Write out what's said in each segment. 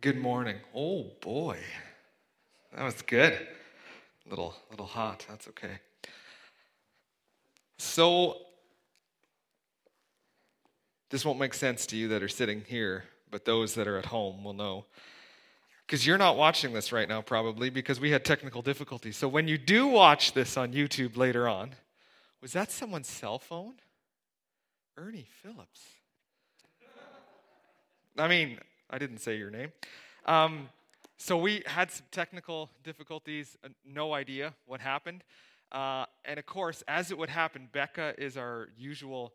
Good morning. Oh boy, that was good. Little, little hot. That's okay. So, this won't make sense to you that are sitting here, but those that are at home will know. Because you're not watching this right now, probably, because we had technical difficulties. So, when you do watch this on YouTube later on, was that someone's cell phone? Ernie Phillips. I mean, I didn't say your name. Um, so we had some technical difficulties, uh, no idea what happened. Uh, and of course, as it would happen, Becca is our usual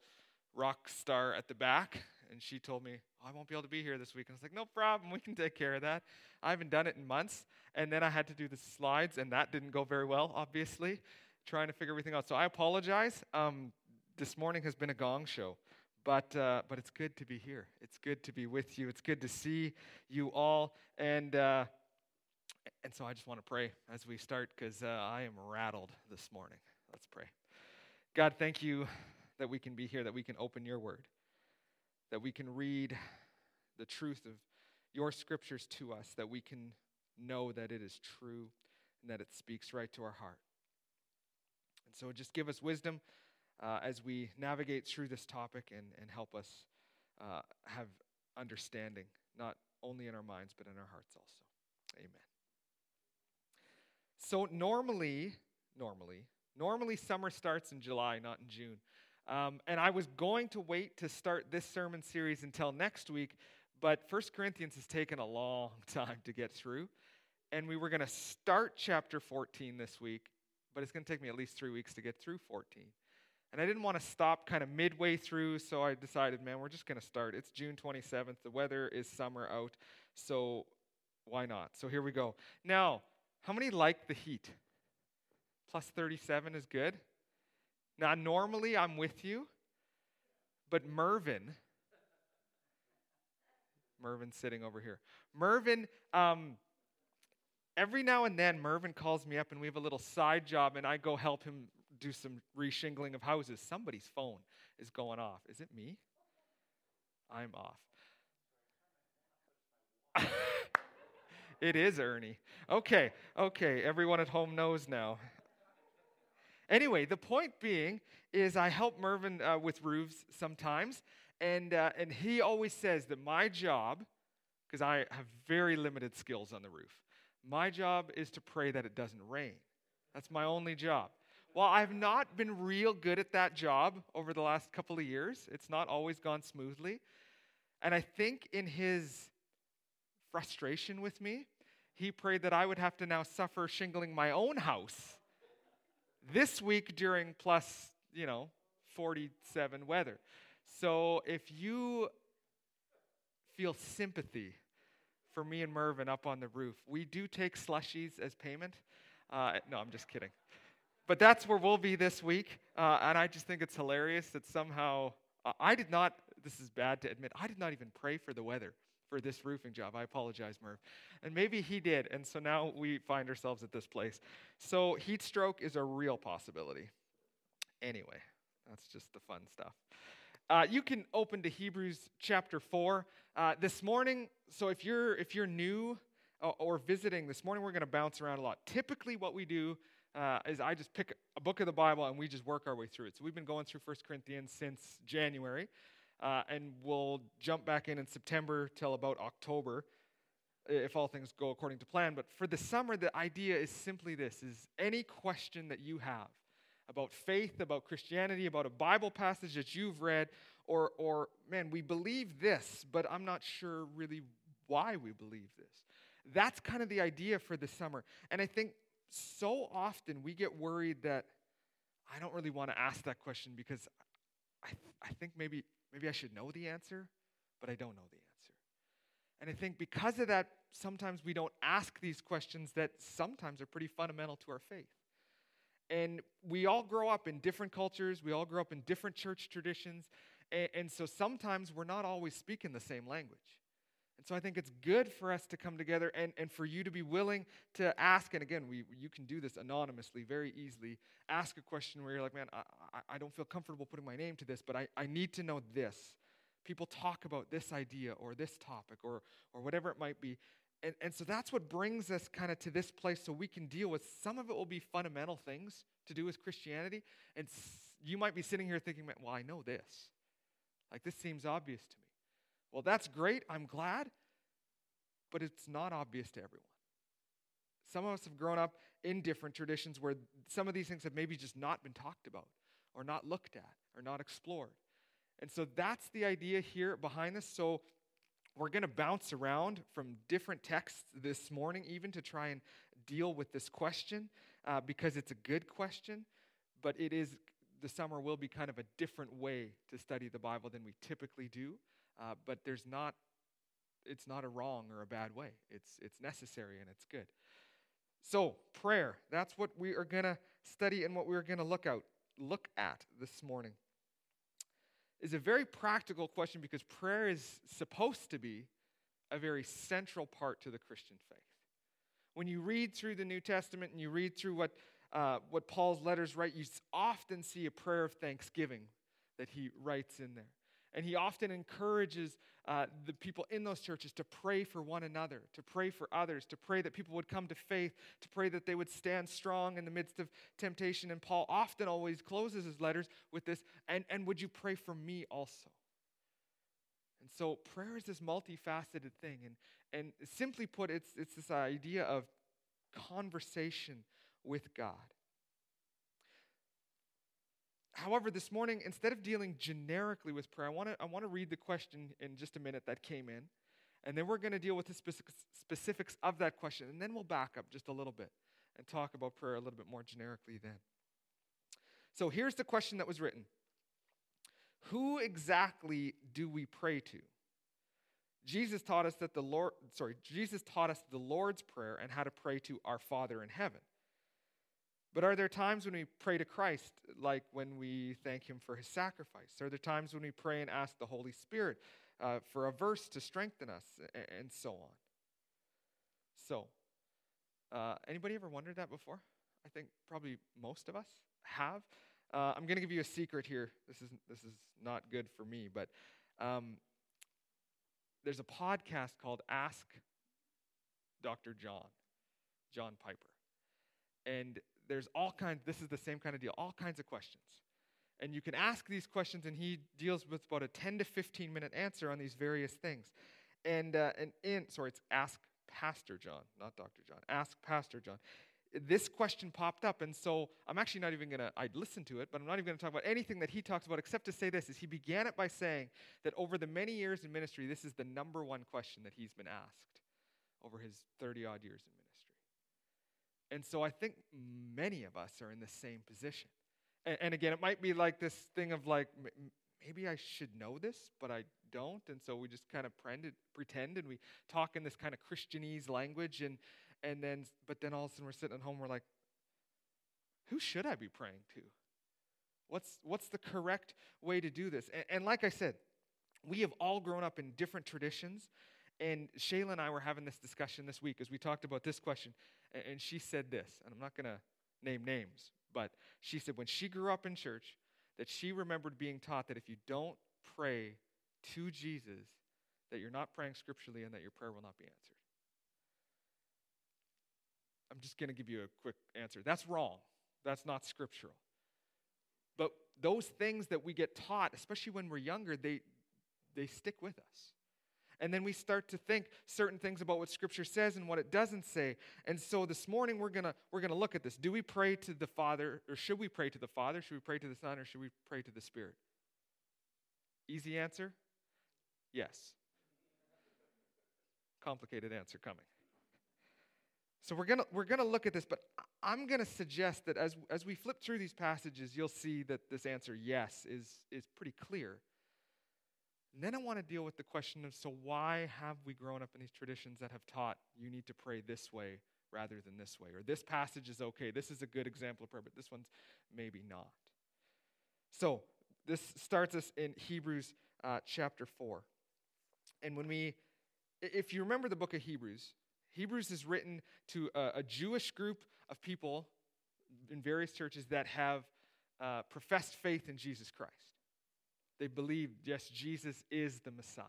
rock star at the back. And she told me, oh, I won't be able to be here this week. And I was like, no problem, we can take care of that. I haven't done it in months. And then I had to do the slides, and that didn't go very well, obviously, trying to figure everything out. So I apologize. Um, this morning has been a gong show. But, uh, but it's good to be here. It's good to be with you. It's good to see you all. And, uh, and so I just want to pray as we start because uh, I am rattled this morning. Let's pray. God, thank you that we can be here, that we can open your word, that we can read the truth of your scriptures to us, that we can know that it is true and that it speaks right to our heart. And so just give us wisdom uh, as we navigate through this topic and, and help us uh, have understanding, not only in our minds, but in our hearts also. Amen. So, normally, normally, normally summer starts in July, not in June. Um, and I was going to wait to start this sermon series until next week, but 1 Corinthians has taken a long time to get through. And we were going to start chapter 14 this week, but it's going to take me at least three weeks to get through 14. And I didn't want to stop kind of midway through, so I decided, man, we're just going to start. It's June 27th. The weather is summer out, so why not? So here we go. Now, how many like the heat? Plus 37 is good. Now, normally I'm with you, but Mervin, Mervin's sitting over here. Mervin, um, every now and then, Mervin calls me up and we have a little side job, and I go help him do some reshingling of houses. Somebody's phone is going off. Is it me? I'm off. it is Ernie. Okay, okay. Everyone at home knows now. Anyway, the point being is I help Mervin uh, with roofs sometimes, and, uh, and he always says that my job, because I have very limited skills on the roof, my job is to pray that it doesn't rain. That's my only job. Well, I've not been real good at that job over the last couple of years. It's not always gone smoothly. And I think in his frustration with me, he prayed that I would have to now suffer shingling my own house this week during plus, you know, 47 weather. So if you feel sympathy for me and Mervin up on the roof, we do take slushies as payment. Uh, no, I'm just kidding. But that's where we'll be this week. Uh, and I just think it's hilarious that somehow uh, I did not, this is bad to admit, I did not even pray for the weather for this roofing job. I apologize, Merv. And maybe he did. And so now we find ourselves at this place. So heat stroke is a real possibility. Anyway, that's just the fun stuff. Uh, you can open to Hebrews chapter 4. Uh, this morning, so if you're if you're new or, uh, or visiting, this morning we're going to bounce around a lot. Typically, what we do uh, is I just pick a book of the Bible and we just work our way through it. So we've been going through 1 Corinthians since January, uh, and we'll jump back in in September till about October if all things go according to plan. But for the summer, the idea is simply this: is any question that you have about faith, about Christianity, about a Bible passage that you've read, or or man, we believe this, but I'm not sure really why we believe this. That's kind of the idea for the summer. And I think so often we get worried that I don't really want to ask that question because I, th- I think maybe, maybe I should know the answer, but I don't know the answer. And I think because of that, sometimes we don't ask these questions that sometimes are pretty fundamental to our faith. And we all grow up in different cultures, we all grow up in different church traditions, and, and so sometimes we're not always speaking the same language. And so I think it's good for us to come together and, and for you to be willing to ask. And again, we, you can do this anonymously very easily. Ask a question where you're like, man, I, I don't feel comfortable putting my name to this, but I, I need to know this people talk about this idea or this topic or, or whatever it might be. And, and so that's what brings us kind of to this place so we can deal with some of it will be fundamental things to do with Christianity. And you might be sitting here thinking, well, I know this. Like, this seems obvious to me. Well, that's great. I'm glad. But it's not obvious to everyone. Some of us have grown up in different traditions where some of these things have maybe just not been talked about or not looked at or not explored. And so that's the idea here behind this. So we're going to bounce around from different texts this morning, even to try and deal with this question, uh, because it's a good question, but it is, the summer will be kind of a different way to study the Bible than we typically do. Uh, but there's not, it's not a wrong or a bad way. It's, it's necessary and it's good. So, prayer, that's what we are going to study and what we're going to look out look at this morning is a very practical question because prayer is supposed to be a very central part to the Christian faith. When you read through the New Testament and you read through what, uh, what Paul's letters write, you often see a prayer of thanksgiving that he writes in there. And he often encourages uh, the people in those churches to pray for one another, to pray for others, to pray that people would come to faith, to pray that they would stand strong in the midst of temptation. And Paul often always closes his letters with this, and, and would you pray for me also? And so prayer is this multifaceted thing. And, and simply put, it's, it's this idea of conversation with God. However, this morning, instead of dealing generically with prayer, I want to I want to read the question in just a minute that came in, and then we're going to deal with the specifics of that question, and then we'll back up just a little bit and talk about prayer a little bit more generically then. So here's the question that was written Who exactly do we pray to? Jesus taught us that the Lord, sorry, Jesus taught us the Lord's Prayer and how to pray to our Father in heaven. But are there times when we pray to Christ, like when we thank Him for His sacrifice? Are there times when we pray and ask the Holy Spirit uh, for a verse to strengthen us, and so on? So, uh, anybody ever wondered that before? I think probably most of us have. Uh, I'm going to give you a secret here. This is this is not good for me, but um, there's a podcast called Ask Dr. John, John Piper, and there's all kinds, this is the same kind of deal, all kinds of questions. And you can ask these questions, and he deals with about a 10 to 15 minute answer on these various things. And, uh, and in, sorry, it's Ask Pastor John, not Dr. John. Ask Pastor John. This question popped up, and so I'm actually not even gonna, I'd listen to it, but I'm not even gonna talk about anything that he talks about except to say this, is he began it by saying that over the many years in ministry, this is the number one question that he's been asked over his 30 odd years in ministry. And so I think many of us are in the same position. And, and again, it might be like this thing of like, maybe I should know this, but I don't. And so we just kind of pretend and we talk in this kind of Christianese language. And, and then, but then all of a sudden we're sitting at home, we're like, who should I be praying to? What's, what's the correct way to do this? And, and like I said, we have all grown up in different traditions. And Shayla and I were having this discussion this week as we talked about this question. And she said this, and I'm not going to name names, but she said when she grew up in church, that she remembered being taught that if you don't pray to Jesus, that you're not praying scripturally and that your prayer will not be answered. I'm just going to give you a quick answer. That's wrong. That's not scriptural. But those things that we get taught, especially when we're younger, they, they stick with us. And then we start to think certain things about what Scripture says and what it doesn't say. And so this morning we're gonna we're gonna look at this. Do we pray to the Father, or should we pray to the Father? Should we pray to the Son, or should we pray to the Spirit? Easy answer? Yes. Complicated answer coming. So we're gonna we're gonna look at this, but I'm gonna suggest that as as we flip through these passages, you'll see that this answer yes is is pretty clear. And then I want to deal with the question of so, why have we grown up in these traditions that have taught you need to pray this way rather than this way? Or this passage is okay, this is a good example of prayer, but this one's maybe not. So, this starts us in Hebrews uh, chapter 4. And when we, if you remember the book of Hebrews, Hebrews is written to a, a Jewish group of people in various churches that have uh, professed faith in Jesus Christ. They believed, yes, Jesus is the Messiah.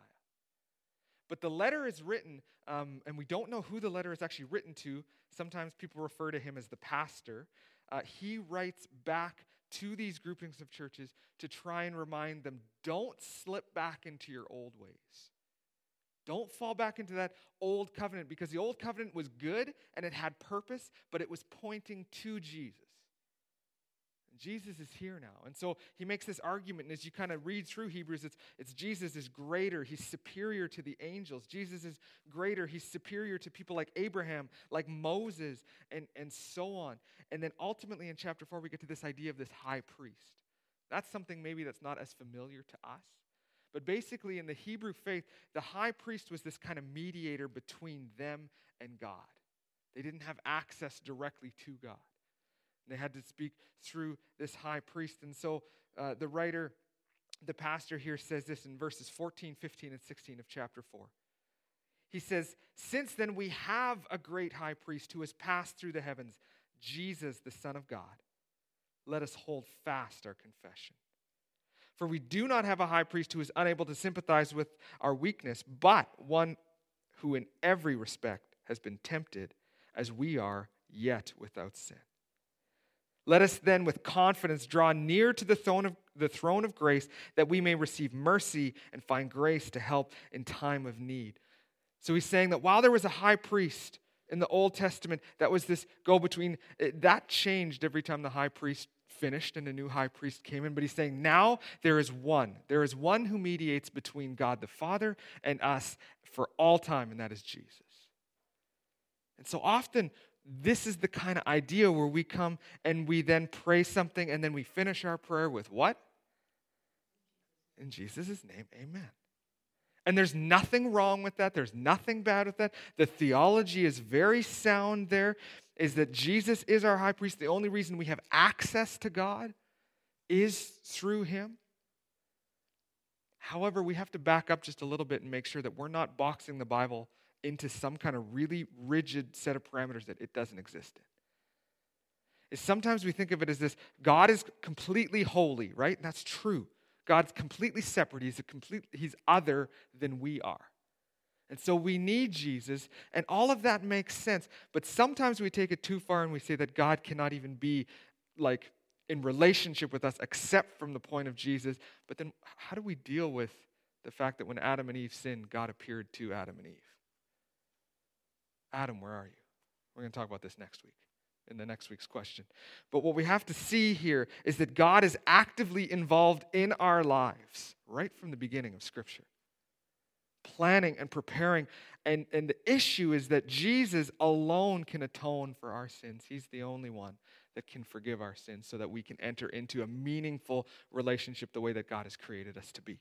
But the letter is written, um, and we don't know who the letter is actually written to. Sometimes people refer to him as the pastor. Uh, he writes back to these groupings of churches to try and remind them don't slip back into your old ways. Don't fall back into that old covenant because the old covenant was good and it had purpose, but it was pointing to Jesus. Jesus is here now. And so he makes this argument, and as you kind of read through Hebrews, it's, it's Jesus is greater. He's superior to the angels. Jesus is greater. He's superior to people like Abraham, like Moses, and, and so on. And then ultimately in chapter 4, we get to this idea of this high priest. That's something maybe that's not as familiar to us. But basically, in the Hebrew faith, the high priest was this kind of mediator between them and God. They didn't have access directly to God. They had to speak through this high priest. And so uh, the writer, the pastor here says this in verses 14, 15, and 16 of chapter 4. He says, Since then we have a great high priest who has passed through the heavens, Jesus, the Son of God. Let us hold fast our confession. For we do not have a high priest who is unable to sympathize with our weakness, but one who in every respect has been tempted as we are, yet without sin. Let us then with confidence draw near to the throne of the throne of grace that we may receive mercy and find grace to help in time of need. So he's saying that while there was a high priest in the Old Testament, that was this go between, that changed every time the high priest finished and a new high priest came in. But he's saying now there is one. There is one who mediates between God the Father and us for all time, and that is Jesus. And so often this is the kind of idea where we come and we then pray something and then we finish our prayer with what? In Jesus' name, amen. And there's nothing wrong with that. There's nothing bad with that. The theology is very sound there is that Jesus is our high priest. The only reason we have access to God is through him. However, we have to back up just a little bit and make sure that we're not boxing the Bible into some kind of really rigid set of parameters that it doesn't exist in. Is sometimes we think of it as this God is completely holy, right? That's true. God's completely separate. He's a complete he's other than we are. And so we need Jesus, and all of that makes sense. But sometimes we take it too far and we say that God cannot even be like in relationship with us except from the point of Jesus. But then how do we deal with the fact that when Adam and Eve sinned, God appeared to Adam and Eve? Adam, where are you? We're going to talk about this next week in the next week's question. But what we have to see here is that God is actively involved in our lives right from the beginning of Scripture, planning and preparing. And, and the issue is that Jesus alone can atone for our sins. He's the only one that can forgive our sins so that we can enter into a meaningful relationship the way that God has created us to be.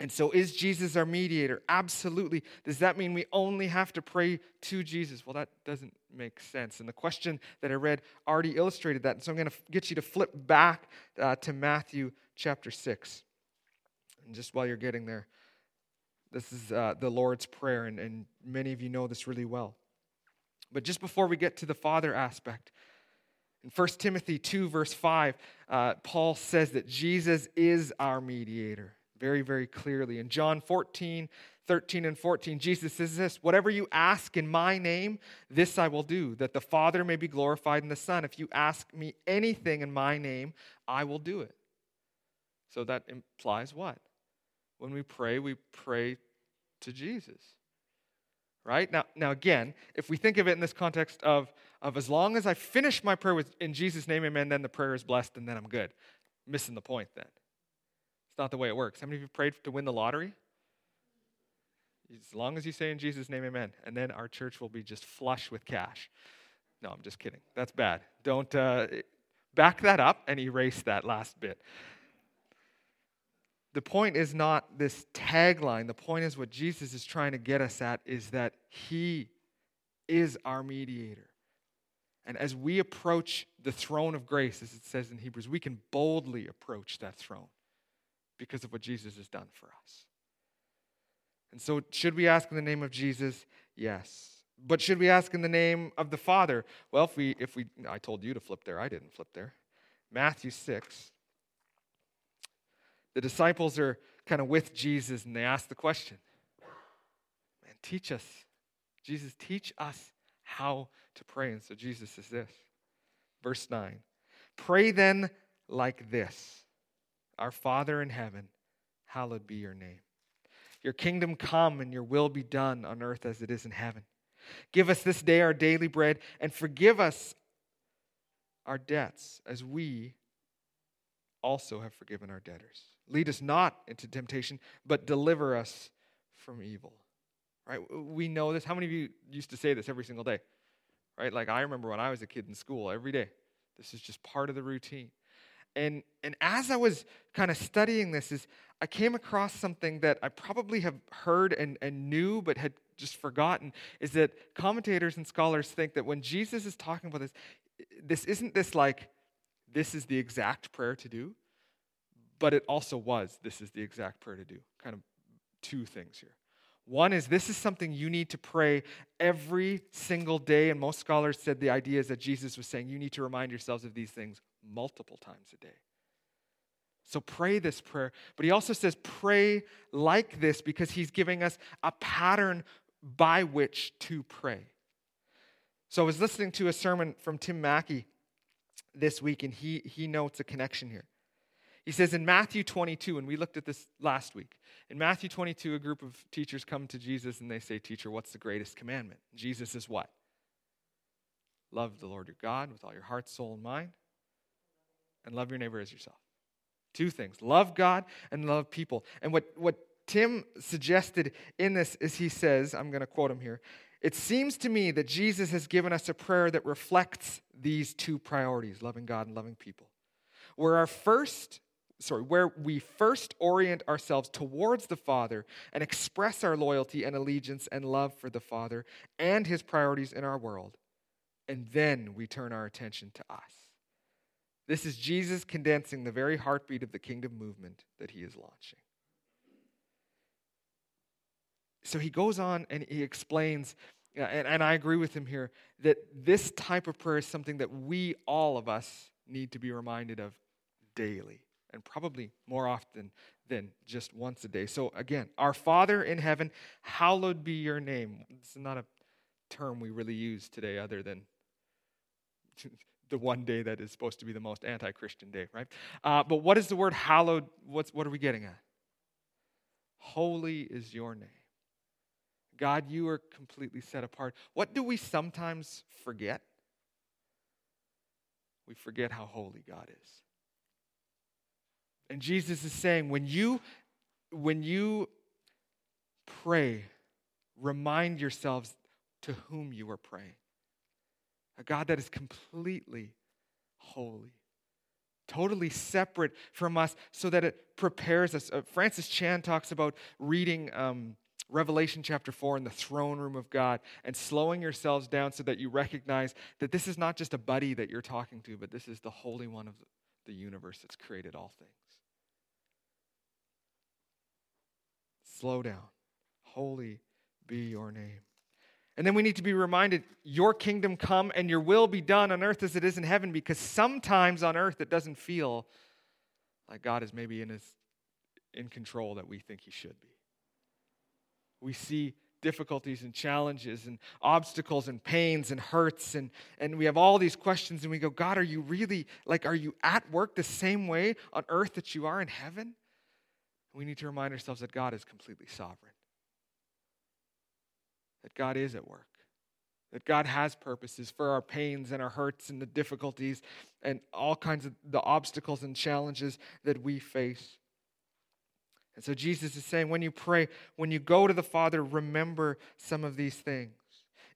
And so, is Jesus our mediator? Absolutely. Does that mean we only have to pray to Jesus? Well, that doesn't make sense. And the question that I read already illustrated that. And so, I'm going to get you to flip back uh, to Matthew chapter 6. And just while you're getting there, this is uh, the Lord's Prayer, and, and many of you know this really well. But just before we get to the Father aspect, in 1 Timothy 2, verse 5, uh, Paul says that Jesus is our mediator very, very clearly. In John 14, 13 and 14, Jesus says this Whatever you ask in my name, this I will do, that the Father may be glorified in the Son. If you ask me anything in my name, I will do it. So that implies what? When we pray, we pray to Jesus. Right? Now, now again, if we think of it in this context of, of as long as I finish my prayer with in Jesus' name, amen, then the prayer is blessed and then I'm good. Missing the point then. It's not the way it works. How many of you prayed to win the lottery? As long as you say in Jesus' name, amen. And then our church will be just flush with cash. No, I'm just kidding. That's bad. Don't uh, back that up and erase that last bit. The point is not this tagline. The point is what Jesus is trying to get us at is that He is our mediator. And as we approach the throne of grace, as it says in Hebrews, we can boldly approach that throne because of what Jesus has done for us. And so, should we ask in the name of Jesus? Yes. But should we ask in the name of the Father? Well, if we, if we, I told you to flip there, I didn't flip there. Matthew 6, the disciples are kind of with Jesus and they ask the question Man, teach us. Jesus, teach us how to pray. And so Jesus says this, verse 9 Pray then like this Our Father in heaven, hallowed be your name. Your kingdom come and your will be done on earth as it is in heaven. Give us this day our daily bread and forgive us our debts as we also have forgiven our debtors. Lead us not into temptation, but deliver us from evil. Right? We know this. How many of you used to say this every single day? Right? Like I remember when I was a kid in school, every day. This is just part of the routine. And and as I was kind of studying this, is I came across something that I probably have heard and, and knew but had just forgotten, is that commentators and scholars think that when Jesus is talking about this, this isn't this like, this is the exact prayer to do, but it also was, this is the exact prayer to do. Kind of two things here. One is this is something you need to pray every single day. And most scholars said the idea is that Jesus was saying you need to remind yourselves of these things multiple times a day. So pray this prayer. But he also says pray like this because he's giving us a pattern by which to pray. So I was listening to a sermon from Tim Mackie this week, and he, he notes a connection here. He says in Matthew 22, and we looked at this last week. In Matthew 22, a group of teachers come to Jesus and they say, Teacher, what's the greatest commandment? Jesus is what? Love the Lord your God with all your heart, soul, and mind, and love your neighbor as yourself. Two things love God and love people. And what, what Tim suggested in this is he says, I'm going to quote him here. It seems to me that Jesus has given us a prayer that reflects these two priorities, loving God and loving people. Where our first sorry, where we first orient ourselves towards the Father and express our loyalty and allegiance and love for the Father and his priorities in our world, and then we turn our attention to us. This is Jesus condensing the very heartbeat of the kingdom movement that he is launching. So he goes on and he explains, uh, and, and I agree with him here, that this type of prayer is something that we, all of us, need to be reminded of daily and probably more often than just once a day. So, again, our Father in heaven, hallowed be your name. Is not a term we really use today other than the one day that is supposed to be the most anti Christian day, right? Uh, but what is the word hallowed? What's, what are we getting at? Holy is your name. God, you are completely set apart. What do we sometimes forget? We forget how holy God is. And Jesus is saying, when you when you pray, remind yourselves to whom you are praying. A God that is completely holy, totally separate from us, so that it prepares us. Uh, Francis Chan talks about reading um, Revelation chapter 4 in the throne room of God and slowing yourselves down so that you recognize that this is not just a buddy that you're talking to, but this is the Holy One of the universe that's created all things. Slow down. Holy be your name. And then we need to be reminded your kingdom come and your will be done on earth as it is in heaven because sometimes on earth it doesn't feel like God is maybe in his in control that we think he should be. We see difficulties and challenges and obstacles and pains and hurts and and we have all these questions and we go God are you really like are you at work the same way on earth that you are in heaven? we need to remind ourselves that God is completely sovereign, that God is at work, that God has purposes for our pains and our hurts and the difficulties and all kinds of the obstacles and challenges that we face. And so Jesus is saying, when you pray, when you go to the Father, remember some of these things.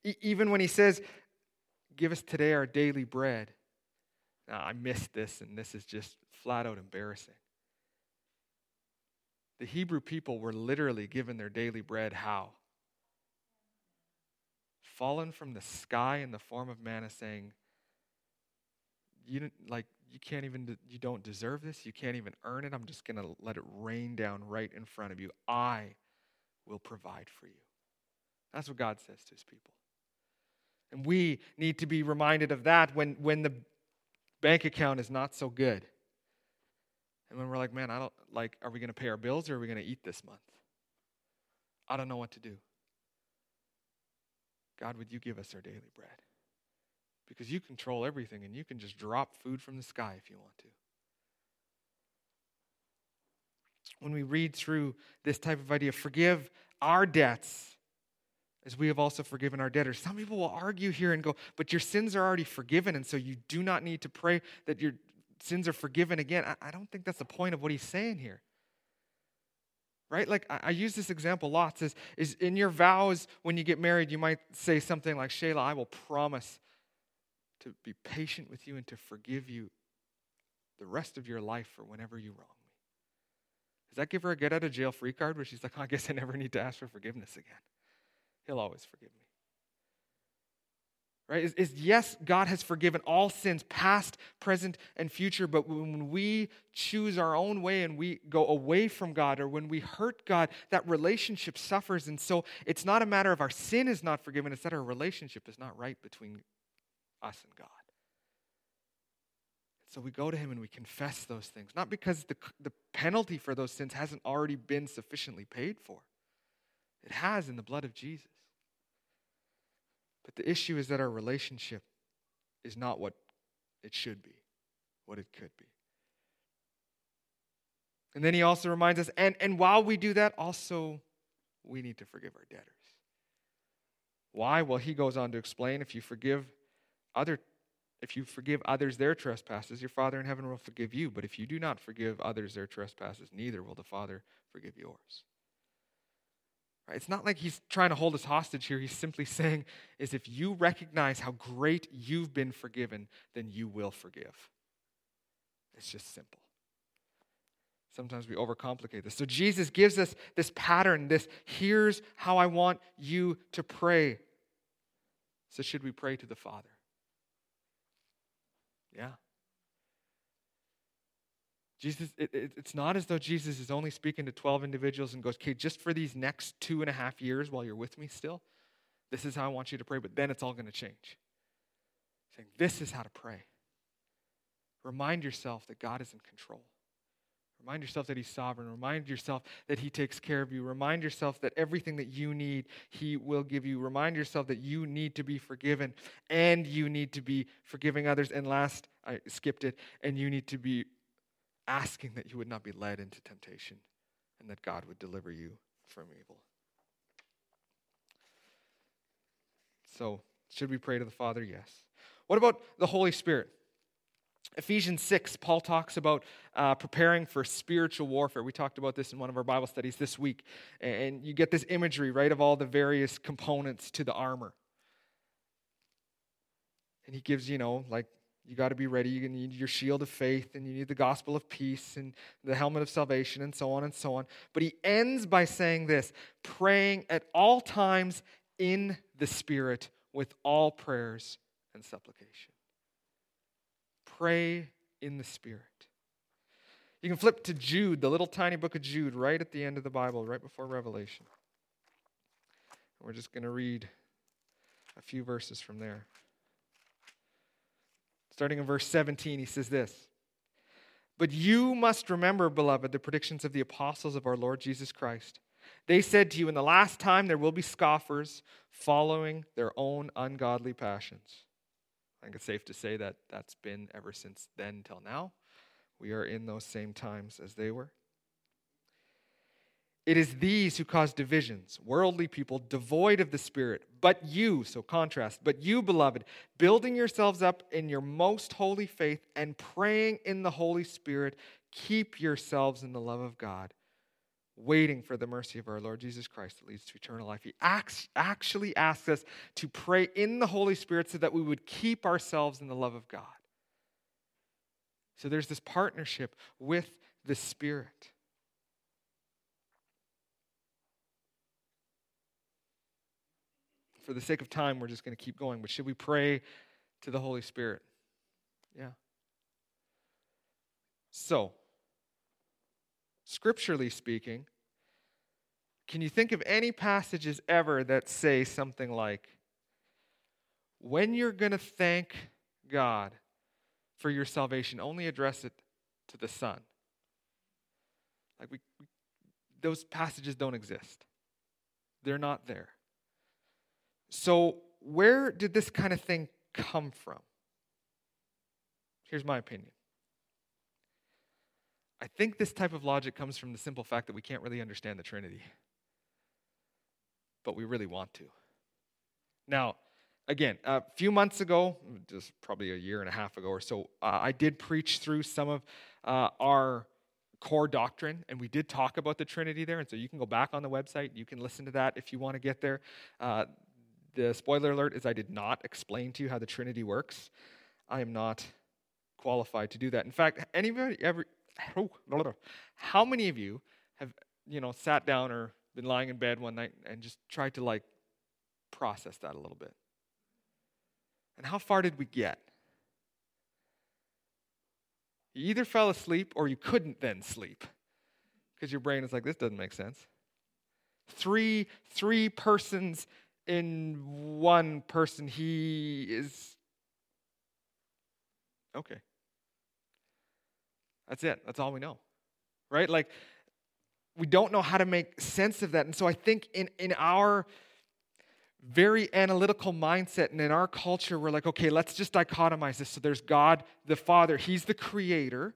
E- even when he says, Give us today our daily bread. Now, I missed this, and this is just flat out embarrassing. The Hebrew people were literally given their daily bread how? Fallen from the sky in the form of manna, saying, you like you can't even you don't deserve this. You can't even earn it. I'm just going to let it rain down right in front of you. I will provide for you. That's what god says to his people. And we need to be reminded of that when when the bank account is not so good. And when we're like, man, I don't like, are we going to pay our bills or are we going to eat this month? I don't know what to do. God, would you give us our daily bread? Because you control everything and you can just drop food from the sky if you want to. When we read through this type of idea, forgive our debts as we have also forgiven our debtors. Some people will argue here and go, but your sins are already forgiven, and so you do not need to pray that your sins are forgiven again. I, don't think that's the point of what he's saying here. Right? Like, I, I use this example lots. Is, is in your vows when you get married, you might say something like, Shayla, I will promise to be patient with you and to forgive you the rest of your life for whenever you wrong me. Does that give her a get out of jail free card where she's like, oh, I guess I never need to ask for forgiveness again? He'll always forgive me. Right? Is, is, yes, God has forgiven all sins, past, present, and future, but when we choose our own way and we go away from God or when we hurt God, that relationship suffers. And so it's not a matter of our sin is not forgiven, it's that our relationship is not right between us and God. So we go to Him and we confess those things, not because the, the penalty for those sins hasn't already been sufficiently paid for, it has in the blood of Jesus. But the issue is that our relationship is not what it should be, what it could be. And then he also reminds us, and, and while we do that, also we need to forgive our debtors. Why? Well, he goes on to explain if you forgive other if you forgive others their trespasses, your Father in heaven will forgive you. But if you do not forgive others their trespasses, neither will the Father forgive yours. It's not like he's trying to hold us hostage here. He's simply saying is if you recognize how great you've been forgiven, then you will forgive. It's just simple. Sometimes we overcomplicate this. So Jesus gives us this pattern, this here's how I want you to pray. So should we pray to the Father? Yeah. Jesus, it, it, it's not as though Jesus is only speaking to 12 individuals and goes, okay, just for these next two and a half years while you're with me still, this is how I want you to pray, but then it's all going to change. Saying, this is how to pray. Remind yourself that God is in control. Remind yourself that He's sovereign. Remind yourself that He takes care of you. Remind yourself that everything that you need, He will give you. Remind yourself that you need to be forgiven and you need to be forgiving others. And last, I skipped it, and you need to be asking that you would not be led into temptation and that God would deliver you from evil. So, should we pray to the Father? Yes. What about the Holy Spirit? Ephesians 6, Paul talks about uh, preparing for spiritual warfare. We talked about this in one of our Bible studies this week. And you get this imagery, right, of all the various components to the armor. And he gives, you know, like you got to be ready. You need your shield of faith, and you need the gospel of peace, and the helmet of salvation, and so on and so on. But he ends by saying this praying at all times in the Spirit with all prayers and supplication. Pray in the Spirit. You can flip to Jude, the little tiny book of Jude, right at the end of the Bible, right before Revelation. We're just going to read a few verses from there. Starting in verse 17, he says this But you must remember, beloved, the predictions of the apostles of our Lord Jesus Christ. They said to you, In the last time there will be scoffers following their own ungodly passions. I think it's safe to say that that's been ever since then till now. We are in those same times as they were. It is these who cause divisions, worldly people devoid of the Spirit. But you, so contrast, but you, beloved, building yourselves up in your most holy faith and praying in the Holy Spirit, keep yourselves in the love of God, waiting for the mercy of our Lord Jesus Christ that leads to eternal life. He actually asks us to pray in the Holy Spirit so that we would keep ourselves in the love of God. So there's this partnership with the Spirit. For the sake of time, we're just going to keep going. But should we pray to the Holy Spirit? Yeah. So, scripturally speaking, can you think of any passages ever that say something like, when you're going to thank God for your salvation, only address it to the Son? Like we, we those passages don't exist. They're not there. So, where did this kind of thing come from? Here's my opinion. I think this type of logic comes from the simple fact that we can't really understand the Trinity, but we really want to. Now, again, a few months ago, just probably a year and a half ago or so, uh, I did preach through some of uh, our core doctrine, and we did talk about the Trinity there. And so you can go back on the website, you can listen to that if you want to get there. Uh, the spoiler alert is I did not explain to you how the Trinity works. I am not qualified to do that. In fact, anybody ever oh, how many of you have you know sat down or been lying in bed one night and just tried to like process that a little bit? And how far did we get? You either fell asleep or you couldn't then sleep because your brain is like, this doesn't make sense. Three, three persons in one person. He is. Okay. That's it. That's all we know. Right? Like, we don't know how to make sense of that. And so I think in, in our very analytical mindset and in our culture, we're like, okay, let's just dichotomize this. So there's God the Father, He's the creator.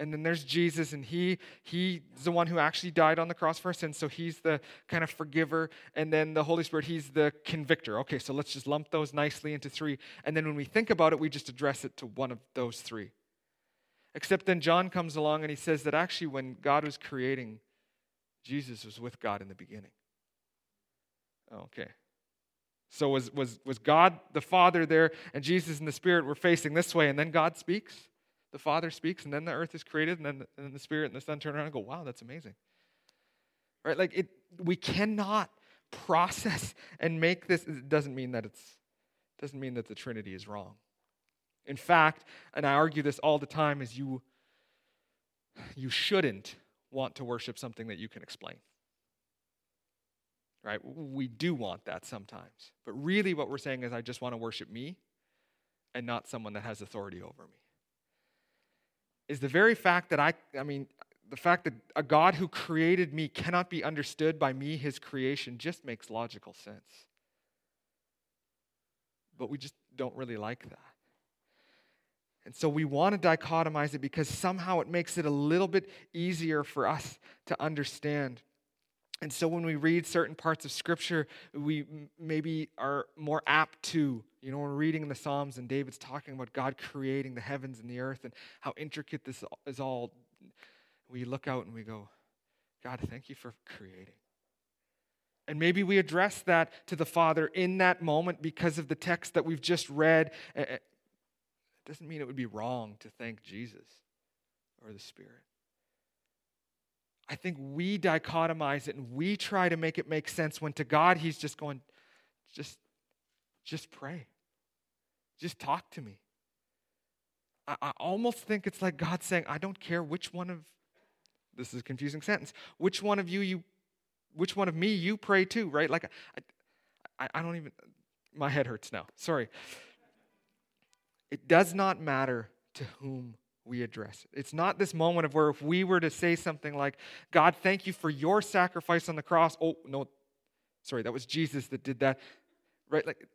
And then there's Jesus, and he he's the one who actually died on the cross for our sins, so he's the kind of forgiver. And then the Holy Spirit, he's the convictor. Okay, so let's just lump those nicely into three. And then when we think about it, we just address it to one of those three. Except then John comes along and he says that actually, when God was creating, Jesus was with God in the beginning. Okay. So was, was, was God the Father there and Jesus and the Spirit were facing this way, and then God speaks? The Father speaks, and then the earth is created, and then the, and then the Spirit and the Son turn around and go, wow, that's amazing. Right? Like it we cannot process and make this. It doesn't mean that it's doesn't mean that the Trinity is wrong. In fact, and I argue this all the time, is you, you shouldn't want to worship something that you can explain. Right? We do want that sometimes. But really, what we're saying is, I just want to worship me and not someone that has authority over me. Is the very fact that I, I mean, the fact that a God who created me cannot be understood by me, his creation, just makes logical sense. But we just don't really like that. And so we want to dichotomize it because somehow it makes it a little bit easier for us to understand. And so when we read certain parts of Scripture, we maybe are more apt to, you know, we're reading the Psalms and David's talking about God creating the heavens and the earth and how intricate this is all. We look out and we go, God, thank you for creating. And maybe we address that to the Father in that moment because of the text that we've just read It doesn't mean it would be wrong to thank Jesus or the Spirit. I think we dichotomize it and we try to make it make sense when to God He's just going, just, just pray. Just talk to me. I, I almost think it's like God saying, I don't care which one of this is a confusing sentence, which one of you you which one of me you pray to, right? Like I, I, I don't even my head hurts now. Sorry. It does not matter to whom we address it. It's not this moment of where if we were to say something like, God, thank you for your sacrifice on the cross. Oh, no, sorry, that was Jesus that did that. Right? Like,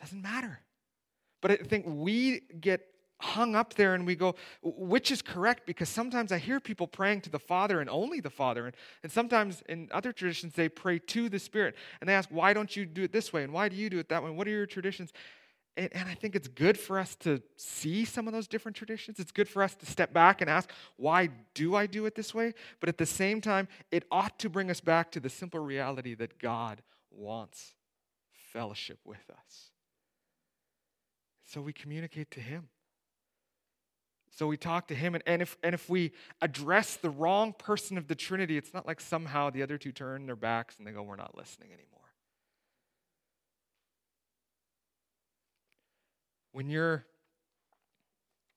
doesn't matter. But I think we get hung up there and we go, which is correct? Because sometimes I hear people praying to the Father and only the Father. And, and sometimes in other traditions, they pray to the Spirit. And they ask, why don't you do it this way? And why do you do it that way? What are your traditions? And, and I think it's good for us to see some of those different traditions. It's good for us to step back and ask, why do I do it this way? But at the same time, it ought to bring us back to the simple reality that God wants fellowship with us. So we communicate to Him. So we talk to him, and, and, if, and if we address the wrong person of the Trinity, it's not like somehow the other two turn their backs and they go, We're not listening anymore. When you're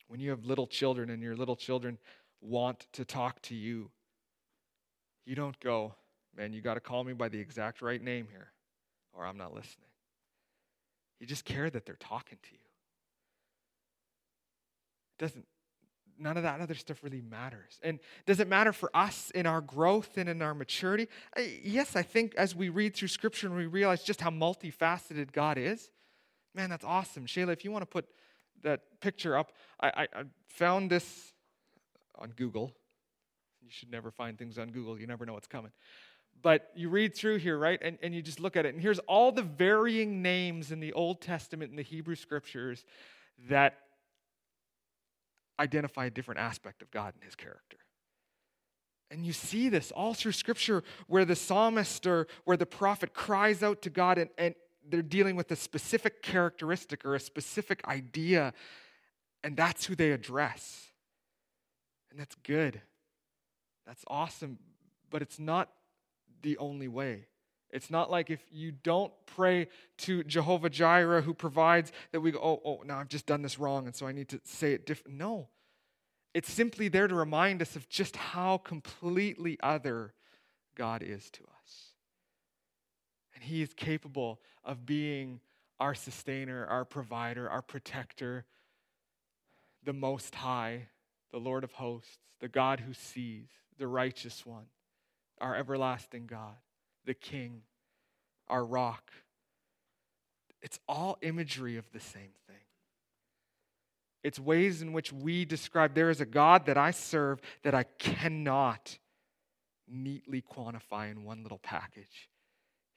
when you have little children and your little children want to talk to you, you don't go, man, you got to call me by the exact right name here, or I'm not listening. You just care that they're talking to you. Doesn't none of that other stuff really matters. And does it matter for us in our growth and in our maturity? Yes, I think as we read through Scripture and we realize just how multifaceted God is, man, that's awesome. Shayla, if you want to put that picture up, I, I, I found this on Google. You should never find things on Google, you never know what's coming. But you read through here, right? And, and you just look at it. And here's all the varying names in the Old Testament and the Hebrew Scriptures that identify a different aspect of God and his character. And you see this all through scripture where the psalmist or where the prophet cries out to God and, and they're dealing with a specific characteristic or a specific idea, and that's who they address. And that's good. That's awesome, but it's not the only way. It's not like if you don't pray to Jehovah Jireh who provides that we go, oh, oh, now I've just done this wrong and so I need to say it different. No. It's simply there to remind us of just how completely other God is to us. And He is capable of being our sustainer, our provider, our protector, the Most High, the Lord of hosts, the God who sees, the righteous one, our everlasting God the king, our rock. It's all imagery of the same thing. It's ways in which we describe there is a God that I serve that I cannot neatly quantify in one little package.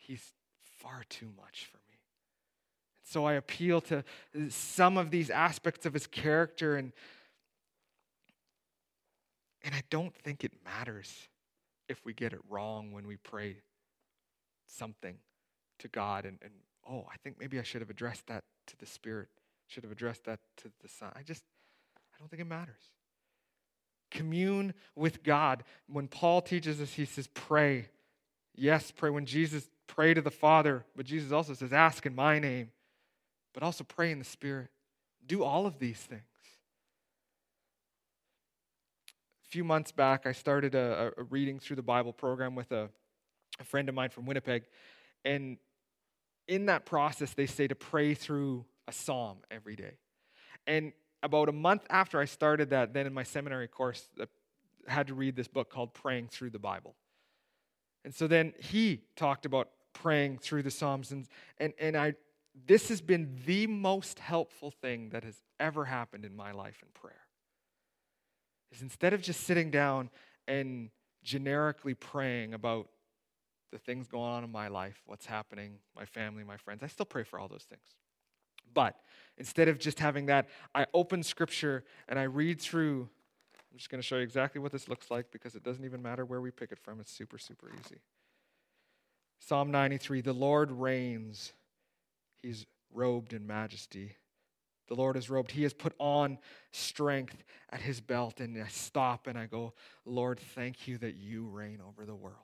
He's far too much for me. And so I appeal to some of these aspects of his character and and I don't think it matters if we get it wrong when we pray something to God and, and oh, I think maybe I should have addressed that to the Spirit, should have addressed that to the Son. I just, I don't think it matters. Commune with God. When Paul teaches us, he says, pray. Yes, pray. When Jesus pray to the Father, but Jesus also says, ask in my name, but also pray in the Spirit. Do all of these things. A few months back, I started a, a reading through the Bible program with a a friend of mine from Winnipeg. And in that process, they say to pray through a psalm every day. And about a month after I started that, then in my seminary course, I had to read this book called Praying Through the Bible. And so then he talked about praying through the Psalms. And, and, and I, this has been the most helpful thing that has ever happened in my life in prayer. Is instead of just sitting down and generically praying about the things going on in my life, what's happening, my family, my friends. I still pray for all those things. But instead of just having that, I open scripture and I read through. I'm just going to show you exactly what this looks like because it doesn't even matter where we pick it from. It's super, super easy. Psalm 93 The Lord reigns, He's robed in majesty. The Lord is robed. He has put on strength at his belt. And I stop and I go, Lord, thank you that you reign over the world.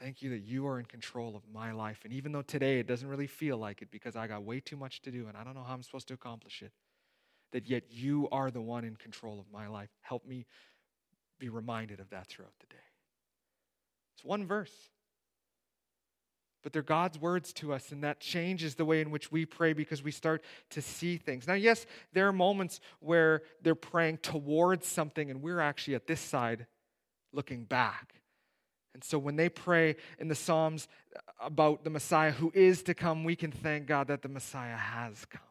Thank you that you are in control of my life. And even though today it doesn't really feel like it because I got way too much to do and I don't know how I'm supposed to accomplish it, that yet you are the one in control of my life. Help me be reminded of that throughout the day. It's one verse. But they're God's words to us, and that changes the way in which we pray because we start to see things. Now, yes, there are moments where they're praying towards something, and we're actually at this side looking back. And so when they pray in the Psalms about the Messiah who is to come, we can thank God that the Messiah has come.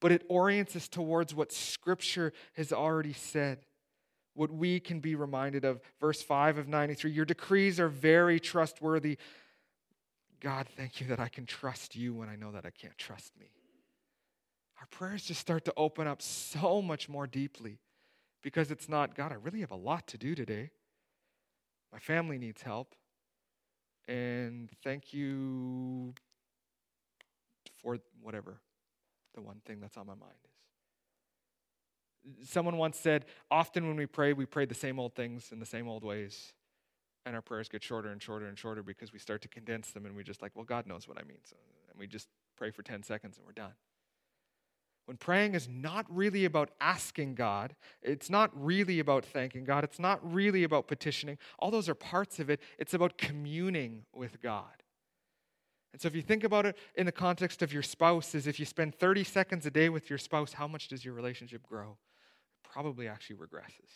But it orients us towards what Scripture has already said, what we can be reminded of. Verse 5 of 93 Your decrees are very trustworthy. God, thank you that I can trust you when I know that I can't trust me. Our prayers just start to open up so much more deeply because it's not, God, I really have a lot to do today. My family needs help. And thank you for whatever the one thing that's on my mind is. Someone once said, often when we pray, we pray the same old things in the same old ways. And our prayers get shorter and shorter and shorter because we start to condense them and we just like, well, God knows what I mean. So, and we just pray for 10 seconds and we're done when praying is not really about asking God, it's not really about thanking God, it's not really about petitioning, all those are parts of it. It's about communing with God. And so if you think about it in the context of your spouse, is if you spend 30 seconds a day with your spouse, how much does your relationship grow? Probably actually regresses.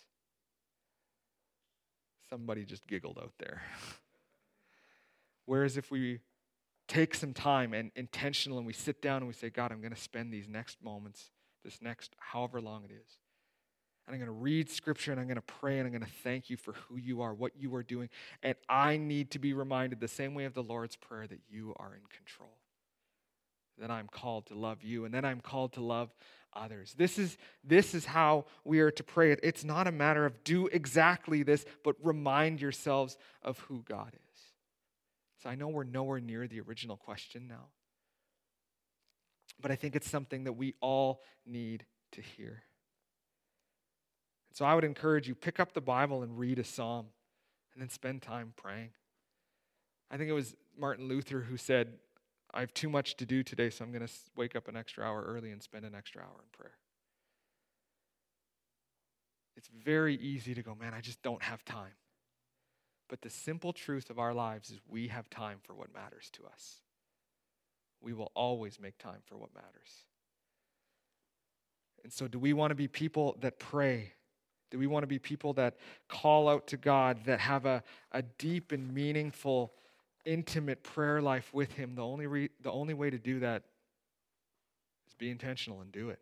Somebody just giggled out there. Whereas if we take some time and intentional and we sit down and we say, God, I'm going to spend these next moments, this next however long it is, and I'm going to read scripture and I'm going to pray and I'm going to thank you for who you are, what you are doing. And I need to be reminded the same way of the Lord's Prayer that you are in control. That I'm called to love you and then I'm called to love others. This is, this is how we are to pray it. It's not a matter of do exactly this, but remind yourselves of who God is. So I know we're nowhere near the original question now, but I think it's something that we all need to hear. So I would encourage you pick up the Bible and read a psalm and then spend time praying. I think it was Martin Luther who said, I have too much to do today, so I'm going to wake up an extra hour early and spend an extra hour in prayer. It's very easy to go, man, I just don't have time. But the simple truth of our lives is we have time for what matters to us. We will always make time for what matters. And so, do we want to be people that pray do we want to be people that call out to God, that have a, a deep and meaningful, intimate prayer life with Him? The only, re, the only way to do that is be intentional and do it.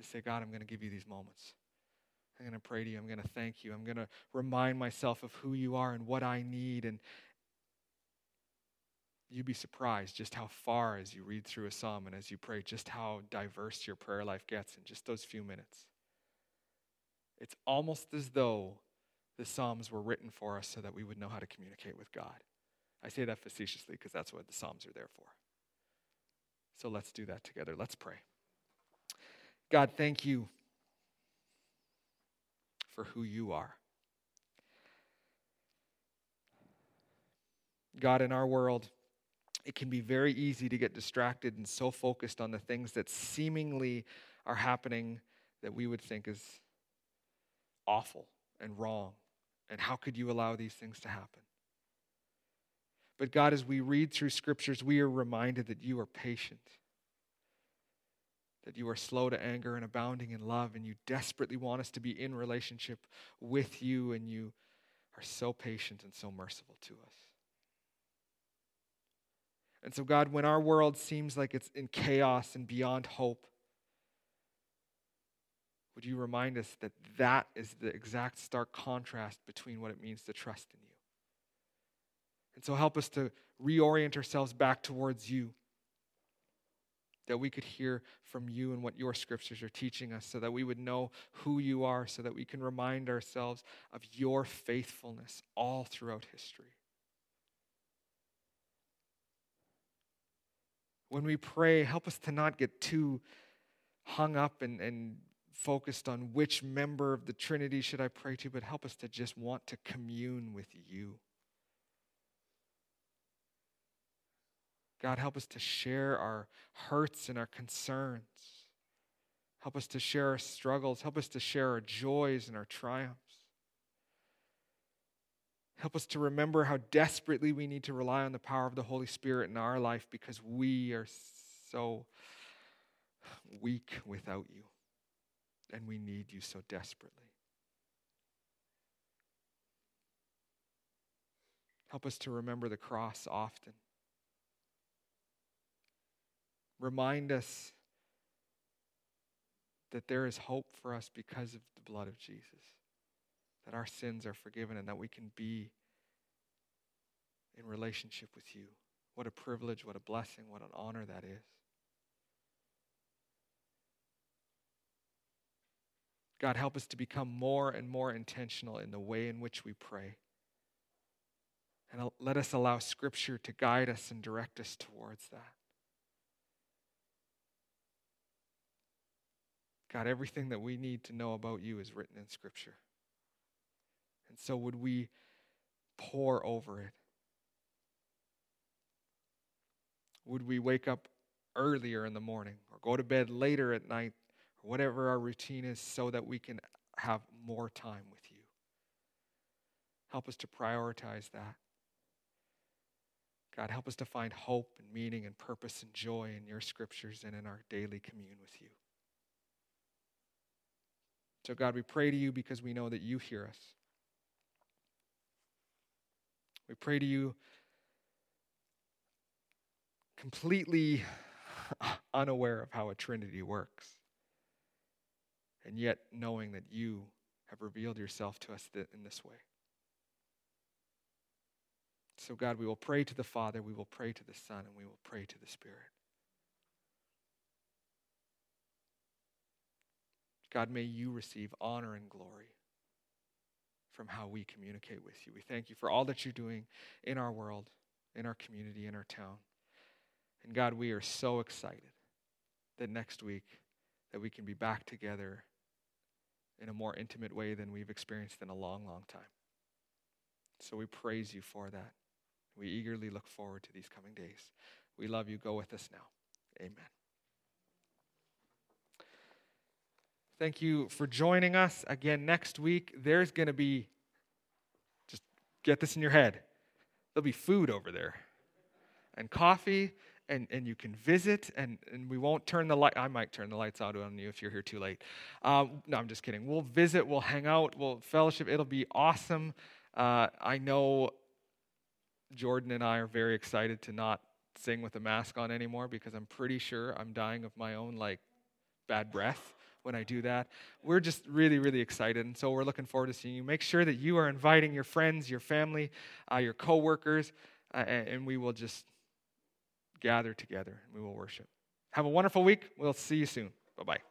To say, God, I'm going to give you these moments. I'm going to pray to you. I'm going to thank you. I'm going to remind myself of who you are and what I need. And you'd be surprised just how far, as you read through a psalm and as you pray, just how diverse your prayer life gets in just those few minutes. It's almost as though the Psalms were written for us so that we would know how to communicate with God. I say that facetiously because that's what the Psalms are there for. So let's do that together. Let's pray. God, thank you for who you are. God, in our world, it can be very easy to get distracted and so focused on the things that seemingly are happening that we would think is awful and wrong. And how could you allow these things to happen? But God, as we read through scriptures, we are reminded that you are patient, that you are slow to anger and abounding in love, and you desperately want us to be in relationship with you, and you are so patient and so merciful to us. And so, God, when our world seems like it's in chaos and beyond hope, would you remind us that that is the exact stark contrast between what it means to trust in you? And so help us to reorient ourselves back towards you, that we could hear from you and what your scriptures are teaching us, so that we would know who you are, so that we can remind ourselves of your faithfulness all throughout history. When we pray, help us to not get too hung up and, and focused on which member of the Trinity should I pray to, but help us to just want to commune with you. God, help us to share our hurts and our concerns. Help us to share our struggles. Help us to share our joys and our triumphs. Help us to remember how desperately we need to rely on the power of the Holy Spirit in our life because we are so weak without you and we need you so desperately. Help us to remember the cross often. Remind us that there is hope for us because of the blood of Jesus, that our sins are forgiven and that we can be in relationship with you. What a privilege, what a blessing, what an honor that is. God, help us to become more and more intentional in the way in which we pray. And let us allow Scripture to guide us and direct us towards that. God, everything that we need to know about you is written in Scripture. And so, would we pour over it? Would we wake up earlier in the morning or go to bed later at night or whatever our routine is, so that we can have more time with you. Help us to prioritize that. God, help us to find hope and meaning and purpose and joy in your scriptures and in our daily commune with you. So, God, we pray to you because we know that you hear us. We pray to you completely unaware of how a Trinity works, and yet knowing that you have revealed yourself to us in this way. So, God, we will pray to the Father, we will pray to the Son, and we will pray to the Spirit. God, may you receive honor and glory from how we communicate with you. We thank you for all that you're doing in our world, in our community, in our town. And God, we are so excited that next week that we can be back together in a more intimate way than we've experienced in a long, long time. So we praise you for that. We eagerly look forward to these coming days. We love you. Go with us now. Amen. Thank you for joining us again next week. There's going to be, just get this in your head, there'll be food over there and coffee. And, and you can visit, and, and we won't turn the light. I might turn the lights out on you if you're here too late. Um, no, I'm just kidding. We'll visit, we'll hang out, we'll fellowship. It'll be awesome. Uh, I know Jordan and I are very excited to not sing with a mask on anymore because I'm pretty sure I'm dying of my own like bad breath when I do that. We're just really, really excited, and so we're looking forward to seeing you. Make sure that you are inviting your friends, your family, uh, your coworkers, uh, and we will just gather together and we will worship. Have a wonderful week. We'll see you soon. Bye bye.